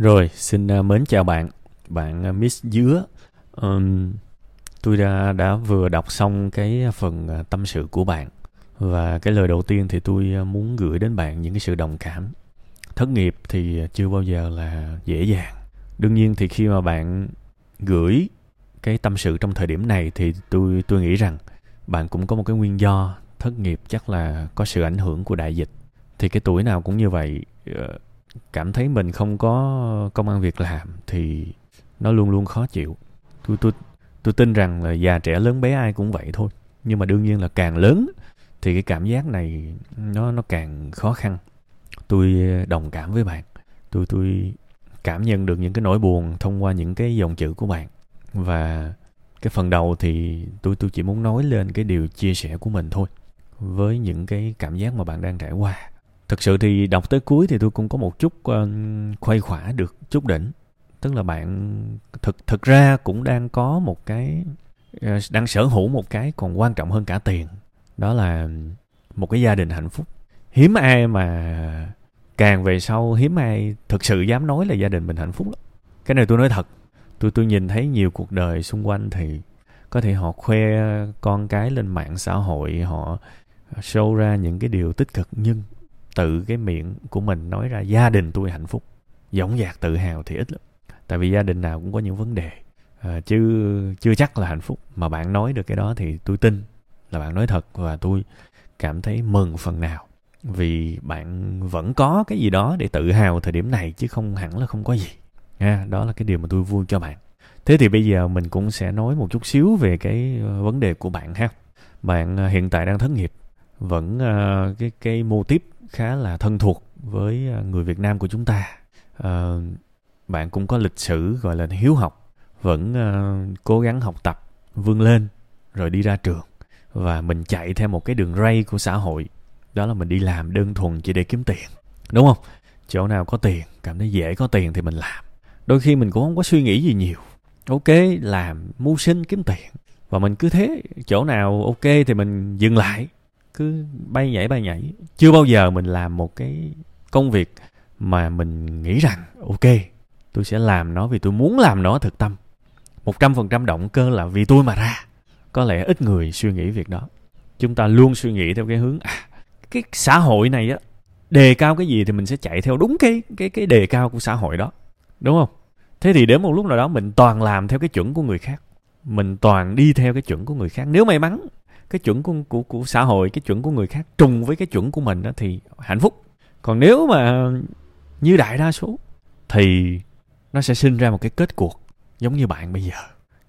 Rồi, xin à, mến chào bạn, bạn à, Miss Dứa. Um, tôi đã đã vừa đọc xong cái phần à, tâm sự của bạn và cái lời đầu tiên thì tôi muốn gửi đến bạn những cái sự đồng cảm. Thất nghiệp thì chưa bao giờ là dễ dàng. Đương nhiên thì khi mà bạn gửi cái tâm sự trong thời điểm này thì tôi tôi nghĩ rằng bạn cũng có một cái nguyên do thất nghiệp chắc là có sự ảnh hưởng của đại dịch. Thì cái tuổi nào cũng như vậy uh, cảm thấy mình không có công ăn việc làm thì nó luôn luôn khó chịu. Tôi tôi tôi tin rằng là già trẻ lớn bé ai cũng vậy thôi. Nhưng mà đương nhiên là càng lớn thì cái cảm giác này nó nó càng khó khăn. Tôi ờ, đồng cảm với bạn. Tôi tôi cảm nhận được những cái nỗi buồn thông qua những cái dòng chữ của bạn. Và cái phần đầu thì tôi tôi chỉ muốn nói lên cái điều chia sẻ của mình thôi. Với những cái cảm giác mà bạn đang trải qua thực sự thì đọc tới cuối thì tôi cũng có một chút uh, khuây khỏa được chút đỉnh. Tức là bạn thực thực ra cũng đang có một cái uh, đang sở hữu một cái còn quan trọng hơn cả tiền. Đó là một cái gia đình hạnh phúc. Hiếm ai mà càng về sau hiếm ai thực sự dám nói là gia đình mình hạnh phúc lắm. Cái này tôi nói thật. Tôi tôi nhìn thấy nhiều cuộc đời xung quanh thì có thể họ khoe con cái lên mạng xã hội họ show ra những cái điều tích cực. Nhưng tự cái miệng của mình nói ra gia đình tôi hạnh phúc. Dõng dạc tự hào thì ít lắm tại vì gia đình nào cũng có những vấn đề. À, chứ chưa chắc là hạnh phúc. Mà bạn nói được cái đó thì tôi tin là bạn nói thật và tôi cảm thấy mừng phần nào. Vì bạn vẫn có cái gì đó để tự hào thời điểm này chứ không hẳn là không có gì. Nha đó là cái điều mà tôi vui cho bạn. Thế thì bây giờ mình cũng sẽ nói một chút xíu về cái ờ, vấn đề của bạn ha. Bạn ờ, hiện tại đang thất nghiệp vẫn uh, cái cái mô tiếp khá là thân thuộc với ờ, người Việt Nam của chúng ta. Uh, bạn cũng có lịch sử gọi là hiếu học, vẫn uh, cố gắng học tập, vươn lên, rồi đi ra trường. Và mình chạy theo một cái đường ray của xã hội đó là mình đi làm đơn thuần chỉ để kiếm tiền đúng không? Chỗ nào có tiền cảm thấy dễ có tiền thì mình làm. Đôi khi mình cũng không có suy nghĩ gì nhiều. Ok làm mưu sinh kiếm tiền. Và mình cứ thế chỗ nào ok thì mình dừng lại cứ bay nhảy bay nhảy. Chưa bao giờ mình làm một cái công việc mà mình nghĩ rằng ok tôi sẽ làm nó vì tôi muốn làm nó thực tâm. Một trăm phần trăm động cơ là vì tôi mà ra. Có lẽ ít người suy nghĩ việc đó. Chúng ta luôn suy nghĩ theo cái hướng à, cái xã hội này á đề cao cái gì thì mình sẽ chạy theo đúng cái cái cái đề cao của xã hội đó. Đúng không? Thế thì đến một lúc nào đó mình toàn làm theo cái chuẩn của người khác. Mình toàn đi theo cái chuẩn của người khác. Nếu may mắn cái chuẩn của, của của xã hội cái chuẩn của người khác trùng với cái chuẩn của mình đó thì hạnh phúc. Còn nếu mà như đại đa số thì nó sẽ sinh ra một cái kết cuộc giống như bạn bây giờ.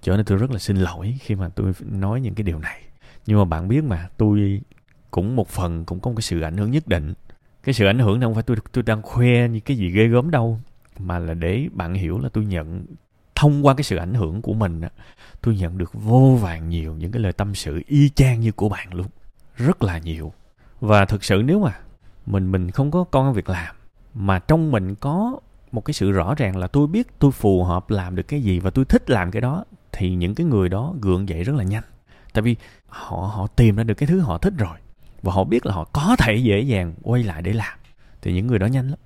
Cho nên tôi rất là xin lỗi khi mà tôi nói những cái điều này. Nhưng mà bạn biết mà tôi cũng một phần cũng có một cái sự ảnh hưởng nhất định. Cái sự ảnh hưởng này không phải tôi tôi đang khoe như cái gì ghê gớm đâu mà là để bạn hiểu là tôi nhận thông qua cái sự ảnh hưởng của mình tôi nhận được vô vàng nhiều những cái lời tâm sự y chang như của bạn luôn. Rất là nhiều. Và thực sự nếu mà mình mình không có con việc làm, mà trong mình có một cái sự rõ ràng là tôi biết tôi phù hợp làm được cái gì và tôi thích làm cái đó, thì những cái người đó gượng dậy rất là nhanh. Tại vì họ họ tìm ra được cái thứ họ thích rồi và họ biết là họ có thể dễ dàng quay lại để làm. Thì những người đó nhanh lắm.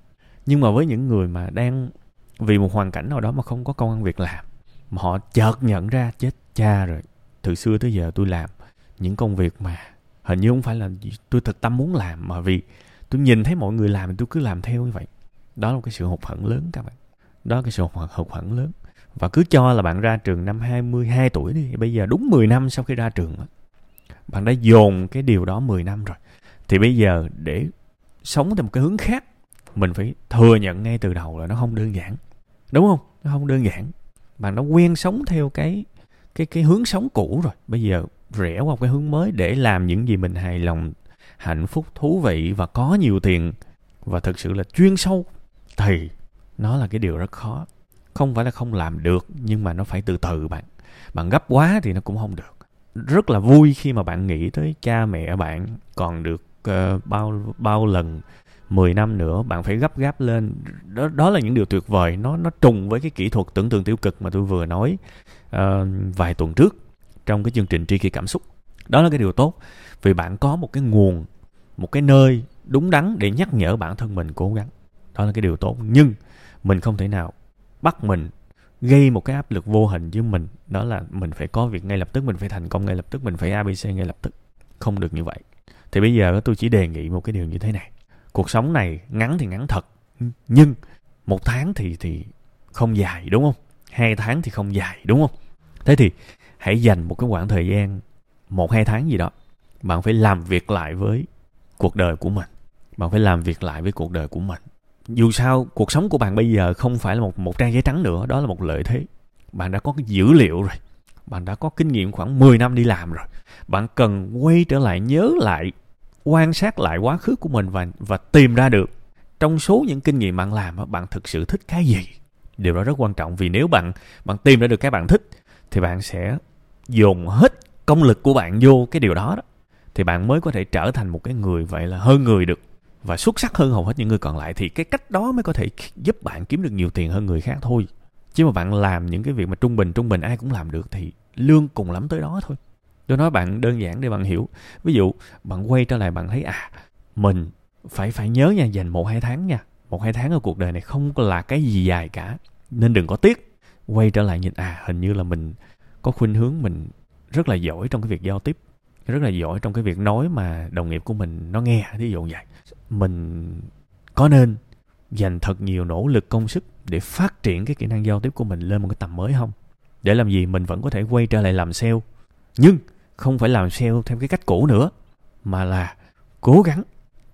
Nhưng mà với những người mà đang vì một hoàn cảnh nào đó mà không có công ăn việc làm mà họ chợt nhận ra chết cha rồi từ xưa tới giờ tôi làm những công việc mà hình như không phải là tôi thực tâm muốn làm mà vì tôi nhìn thấy mọi người làm thì tôi cứ làm theo như vậy. Đó là một cái sự hụt hẫng lớn các bạn. Đó là cái sự hụt, hụt hẫng lớn. Và cứ cho là bạn ra trường năm 22 tuổi đi bây giờ đúng 10 năm sau khi ra trường bạn đã dồn cái điều đó 10 năm rồi. Thì bây giờ để sống theo một cái hướng khác mình phải thừa nhận ngay từ đầu là nó không đơn giản đúng không? Nó không đơn giản. Bạn đã quen sống theo cái cái cái hướng sống cũ rồi. Bây giờ rẽ qua một cái hướng mới để làm những gì mình hài lòng hạnh phúc thú vị và có nhiều tiền và thực sự là chuyên sâu thì nó là cái điều rất khó. Không phải là không làm được nhưng mà nó phải từ từ bạn. Bạn gấp quá thì nó cũng không được. Rất là vui khi mà bạn nghĩ tới cha mẹ bạn. Còn được uh, bao bao lần 10 năm nữa bạn phải gấp gáp lên. Đó đó là những điều tuyệt vời. Nó nó trùng với cái kỹ thuật tưởng tượng tiêu cực mà tôi vừa nói uh, vài tuần trước trong cái chương trình tri kỷ cảm xúc. Đó là cái điều tốt vì bạn có một cái nguồn một cái nơi đúng đắn để nhắc nhở bản thân mình cố gắng. Đó là cái điều tốt. Nhưng mình không thể nào bắt mình gây một cái áp lực vô hình với mình. Đó là mình phải có việc ngay lập tức mình phải thành công ngay lập tức mình phải abc ngay lập tức. Không được như vậy. Thì bây giờ tôi chỉ đề nghị một cái điều như thế này cuộc sống này ngắn thì ngắn thật, nhưng một tháng thì thì không dài, đúng không? Hai tháng thì không dài, đúng không? Thế thì hãy dành một cái khoảng thời gian, một, hai tháng gì đó, bạn phải làm việc lại với cuộc đời của mình. Bạn phải làm việc lại với cuộc đời của mình. Dù sao, cuộc sống của bạn bây giờ không phải là một một trang giấy trắng nữa, đó là một lợi thế. Bạn đã có cái dữ liệu rồi. Bạn đã có kinh nghiệm khoảng 10 năm đi làm rồi. Bạn cần quay trở lại nhớ lại quan sát lại quá khứ của mình và và tìm ra được. Trong số những kinh nghiệm bạn làm bạn thực sự thích cái gì? Điều đó rất quan trọng vì nếu bạn bạn tìm ra được cái bạn thích, thì bạn sẽ dồn hết công lực của bạn vô cái điều đó đó. Thì bạn mới có thể trở thành một cái người vậy là hơn người được và xuất sắc hơn hầu hết những người còn lại. Thì cái cách đó mới có thể giúp bạn kiếm được nhiều tiền hơn người khác thôi. Chứ mà bạn làm những cái việc mà trung bình trung bình ai cũng làm được thì lương cùng lắm tới đó thôi tôi nói bạn đơn giản để bạn hiểu. Ví dụ, bạn quay trở lại bạn thấy à mình phải phải nhớ nha, dành một hai tháng nha. Một hai tháng ở cuộc đời này không là cái gì dài cả. Nên đừng có tiếc. Quay trở lại nhìn à hình như là mình có khuynh hướng mình rất là giỏi trong cái việc giao tiếp, rất là giỏi trong cái việc nói mà đồng nghiệp của mình nó nghe ví dụ vậy. Mình có nên dành thật nhiều nỗ lực, công sức để phát triển cái kỹ năng giao tiếp của mình lên một cái tầm mới không? Để làm gì mình vẫn có thể quay trở lại làm sale. Nhưng không phải làm sale theo cái cách cũ nữa, mà là cố gắng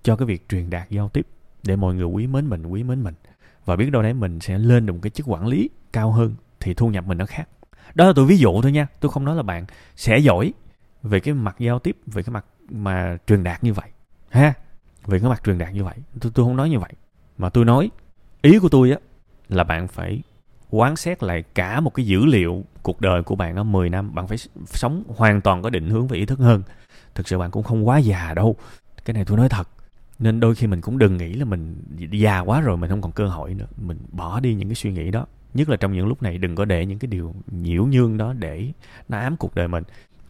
cho cái việc truyền đạt giao tiếp để mọi người quý mến mình, quý mến mình. Và biết đâu đấy mình sẽ lên được một cái chức quản lý cao hơn thì thu nhập mình nó khác. Đó là tôi ví dụ thôi nha, tôi không nói là bạn sẽ giỏi về cái mặt giao tiếp, về cái mặt mà truyền đạt như vậy. Ha, về cái mặt truyền đạt như vậy, tôi tôi không nói như vậy. Mà tôi nói ý của tôi á là bạn phải quán xét lại cả một cái dữ liệu cuộc đời của bạn ở 10 năm, bạn phải sống hoàn toàn có định hướng và ý thức hơn. Thực sự bạn cũng không quá già đâu. Cái này tôi nói thật. Nên đôi khi mình cũng đừng nghĩ là mình già quá rồi mình không còn cơ hội nữa. Mình bỏ đi những cái suy nghĩ đó. Nhất là trong những lúc này đừng có để những cái điều nhiễu nhương đó để nó ám cuộc đời mình.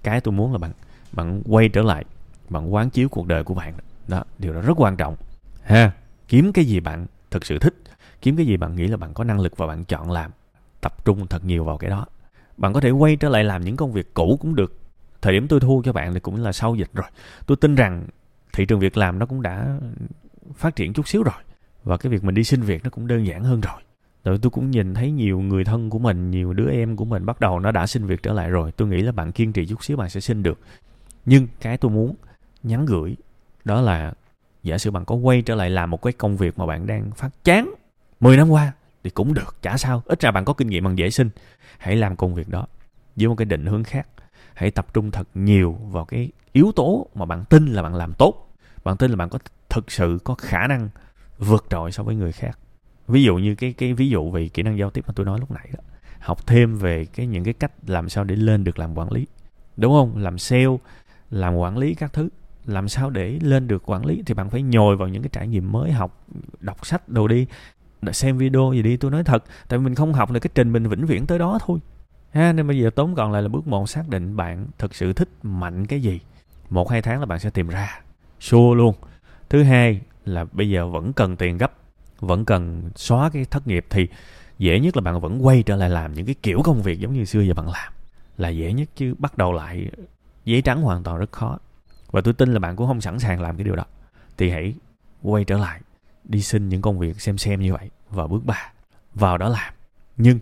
Cái tôi muốn là bạn bạn quay trở lại, bạn quán chiếu cuộc đời của bạn. Đó, điều đó rất quan trọng. Ha, kiếm cái gì bạn thực sự thích? Kiếm cái gì bạn nghĩ là bạn có năng lực và bạn chọn làm? Tập trung thật nhiều vào cái đó. Bạn có thể quay trở lại làm những công việc cũ cũng được. Thời điểm tôi thu cho bạn thì cũng là sau dịch rồi. Tôi tin rằng thị trường việc làm nó cũng đã phát triển chút xíu rồi và cái việc mình đi xin việc nó cũng đơn giản hơn rồi. Rồi tôi cũng nhìn thấy nhiều người thân của mình, nhiều đứa em của mình bắt đầu nó đã xin việc trở lại rồi. Tôi nghĩ là bạn kiên trì chút xíu bạn sẽ xin được. Nhưng cái tôi muốn nhắn gửi đó là giả sử bạn có quay trở lại làm một cái công việc mà bạn đang phát chán 10 năm qua thì cũng được, chả sao. Ít ra bạn có kinh nghiệm bằng dễ sinh. Hãy làm công việc đó với một cái định hướng khác. Hãy tập trung thật nhiều vào cái yếu tố mà bạn tin là bạn làm tốt. Bạn tin là bạn có thực sự có khả năng vượt trội so với người khác. Ví dụ như cái cái ví dụ về kỹ năng giao tiếp mà tôi nói lúc nãy đó. Học thêm về cái những cái cách làm sao để lên được làm quản lý. Đúng không? Làm sale, làm quản lý các thứ. Làm sao để lên được quản lý thì bạn phải nhồi vào những cái trải nghiệm mới, học, đọc sách đồ đi xem video gì đi, tôi nói thật, tại vì mình không học được cái trình mình vĩnh viễn tới đó thôi. Ha, nên bây giờ tốn còn lại là bước một, xác định bạn thực sự thích mạnh cái gì. Một, hai tháng là bạn sẽ tìm ra. Sure luôn. Thứ hai là bây giờ vẫn cần tiền gấp, vẫn cần xóa cái thất nghiệp thì dễ nhất là bạn vẫn quay trở lại làm những cái kiểu công việc giống như xưa giờ bạn làm. Là dễ nhất chứ, bắt đầu lại giấy trắng hoàn toàn rất khó. Và tôi tin là bạn cũng không sẵn sàng làm cái điều đó. Thì hãy quay trở lại đi xin những công việc xem xem như vậy và bước ba vào đó làm. Nhưng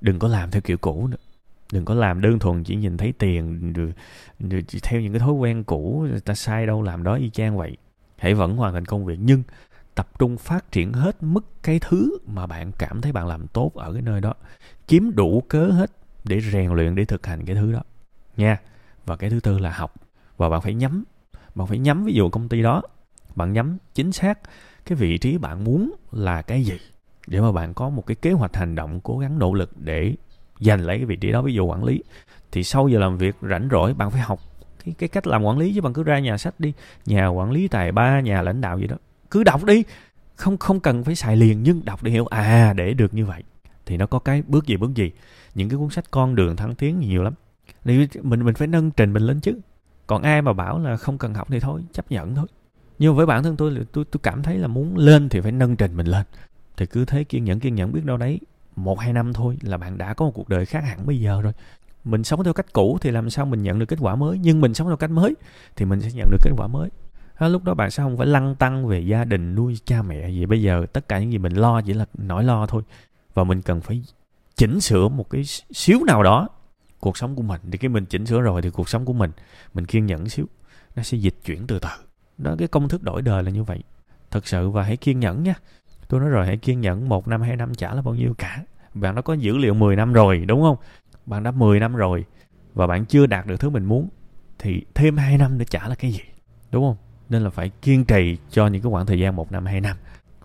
đừng có làm theo kiểu cũ nữa. Đừng có làm đơn thuần chỉ nhìn thấy tiền rồi, rồi chỉ theo những cái thói quen cũ ta sai đâu làm đó y chang vậy. Hãy vẫn hoàn thành công việc nhưng tập trung phát triển hết mức cái thứ mà bạn cảm thấy bạn làm tốt ở cái nơi đó. Kiếm đủ cớ hết để rèn luyện để thực hành cái thứ đó. Nha. Và cái thứ tư là học. Và bạn phải nhắm. Bạn phải nhắm ví dụ công ty đó bạn nhắm chính xác cái vị trí bạn muốn là cái gì để mà bạn có một cái kế hoạch hành động cố gắng nỗ lực để giành lấy cái vị trí đó. Ví dụ quản lý thì sau giờ làm việc rảnh rỗi bạn phải học cái, cái cách làm quản lý chứ bạn cứ ra nhà sách đi nhà quản lý tài ba nhà lãnh đạo gì đó. Cứ đọc đi không không cần phải xài liền nhưng đọc để hiểu à để được như vậy. Thì nó có cái bước gì bước gì? Những cái cuốn sách con đường thăng tiến nhiều lắm. Thì mình mình phải nâng trình mình lên chứ. Còn ai mà bảo là không cần học thì thôi chấp nhận thôi nhưng với bản thân tôi tôi tôi cảm thấy là muốn lên thì phải nâng trình mình lên. Thì cứ thế kiên nhẫn kiên nhẫn biết đâu đấy một hai năm thôi là bạn đã có một cuộc đời khác hẳn bây giờ rồi. Mình sống theo cách cũ thì làm sao mình nhận được kết quả mới? Nhưng mình sống theo cách mới thì mình sẽ nhận được kết quả mới. À, lúc đó bạn sẽ không phải lăn tăng về gia đình nuôi cha mẹ gì. Bây giờ tất cả những gì mình lo chỉ là nỗi lo thôi. Và mình cần phải chỉnh sửa một cái xíu nào đó cuộc sống của mình. Thì khi mình chỉnh sửa rồi thì cuộc sống của mình mình kiên nhẫn xíu nó sẽ dịch chuyển từ từ đó, cái công thức đổi đời là như vậy. Thật sự và hãy kiên nhẫn nha. Tôi nói rồi, hãy kiên nhẫn. Một năm, hai năm chả là bao nhiêu cả. Bạn đã có dữ liệu 10 năm rồi, đúng không? Bạn đã 10 năm rồi và bạn chưa đạt được thứ mình muốn, thì thêm 2 năm nữa chả là cái gì? Đúng không? Nên là phải kiên trì cho những cái khoảng thời gian một năm, hai năm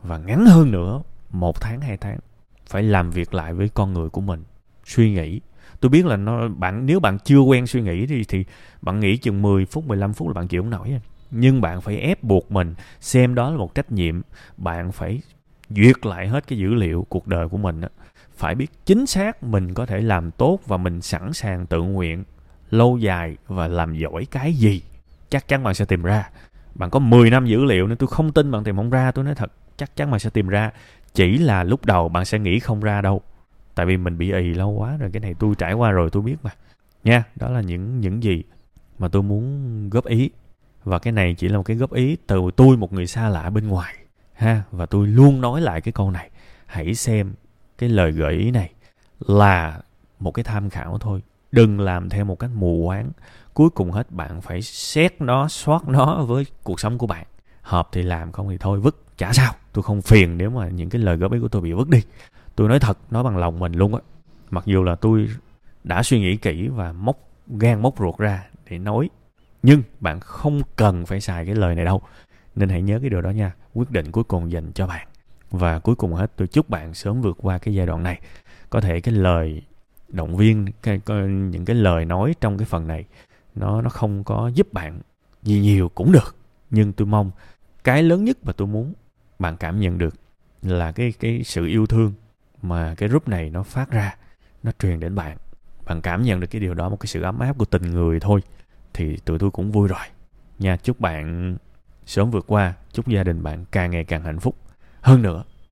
và ngắn hơn nữa, một tháng, hai tháng phải làm việc lại với con người của mình. Suy nghĩ. Tôi biết là nó, bạn, nếu bạn chưa quen suy nghĩ thì thì bạn nghĩ chừng 10 phút 15 phút là bạn chịu không nổi nhưng bạn phải ép buộc mình xem đó là một trách nhiệm. Bạn phải duyệt lại hết cái dữ liệu cuộc đời của mình phải biết chính xác mình có thể làm tốt và mình sẵn sàng tự nguyện, lâu dài và làm giỏi cái gì. Chắc chắn bạn sẽ tìm ra. Bạn có 10 năm dữ liệu nên tôi không tin bạn tìm không ra, tôi nói thật, chắc chắn bạn sẽ tìm ra. Chỉ là lúc đầu bạn sẽ nghĩ không ra đâu. Tại vì mình bị ì lâu quá rồi, cái này tôi trải qua rồi, tôi biết mà. Nha, đó là những những gì mà tôi muốn góp ý và cái này chỉ là một cái góp ý từ tôi, một người xa lạ bên ngoài. Ha, và tôi luôn nói lại cái câu này. Hãy xem cái lời gợi ý này là một cái tham khảo thôi. Đừng làm theo một cách mù quáng. Cuối cùng hết, bạn phải xét nó, soát nó với cuộc sống của bạn. Hợp thì làm, không thì thôi, vứt. Chả sao, tôi không phiền nếu mà những cái lời góp ý của tôi bị vứt đi. Tôi nói thật, nói bằng lòng mình luôn á. Mặc dù là tôi đã suy nghĩ kỹ và móc, gan móc ruột ra để nói nhưng bạn không cần phải xài cái lời này đâu. Nên hãy nhớ cái điều đó nha. Quyết định cuối cùng dành cho bạn. Và cuối cùng hết tôi chúc bạn sớm vượt qua cái giai đoạn này. Có thể cái lời động viên cái, cái những cái lời nói trong cái phần này nó nó không có giúp bạn gì nhiều cũng được. Nhưng tôi mong cái lớn nhất mà tôi muốn bạn cảm nhận được là cái cái sự yêu thương mà cái group này nó phát ra nó truyền đến bạn. Bạn cảm nhận được cái điều đó một cái sự ấm áp của tình người thôi thì tụi tôi cũng vui rồi. Nha, chúc bạn sớm vượt qua, chúc gia đình bạn càng ngày càng hạnh phúc. Hơn nữa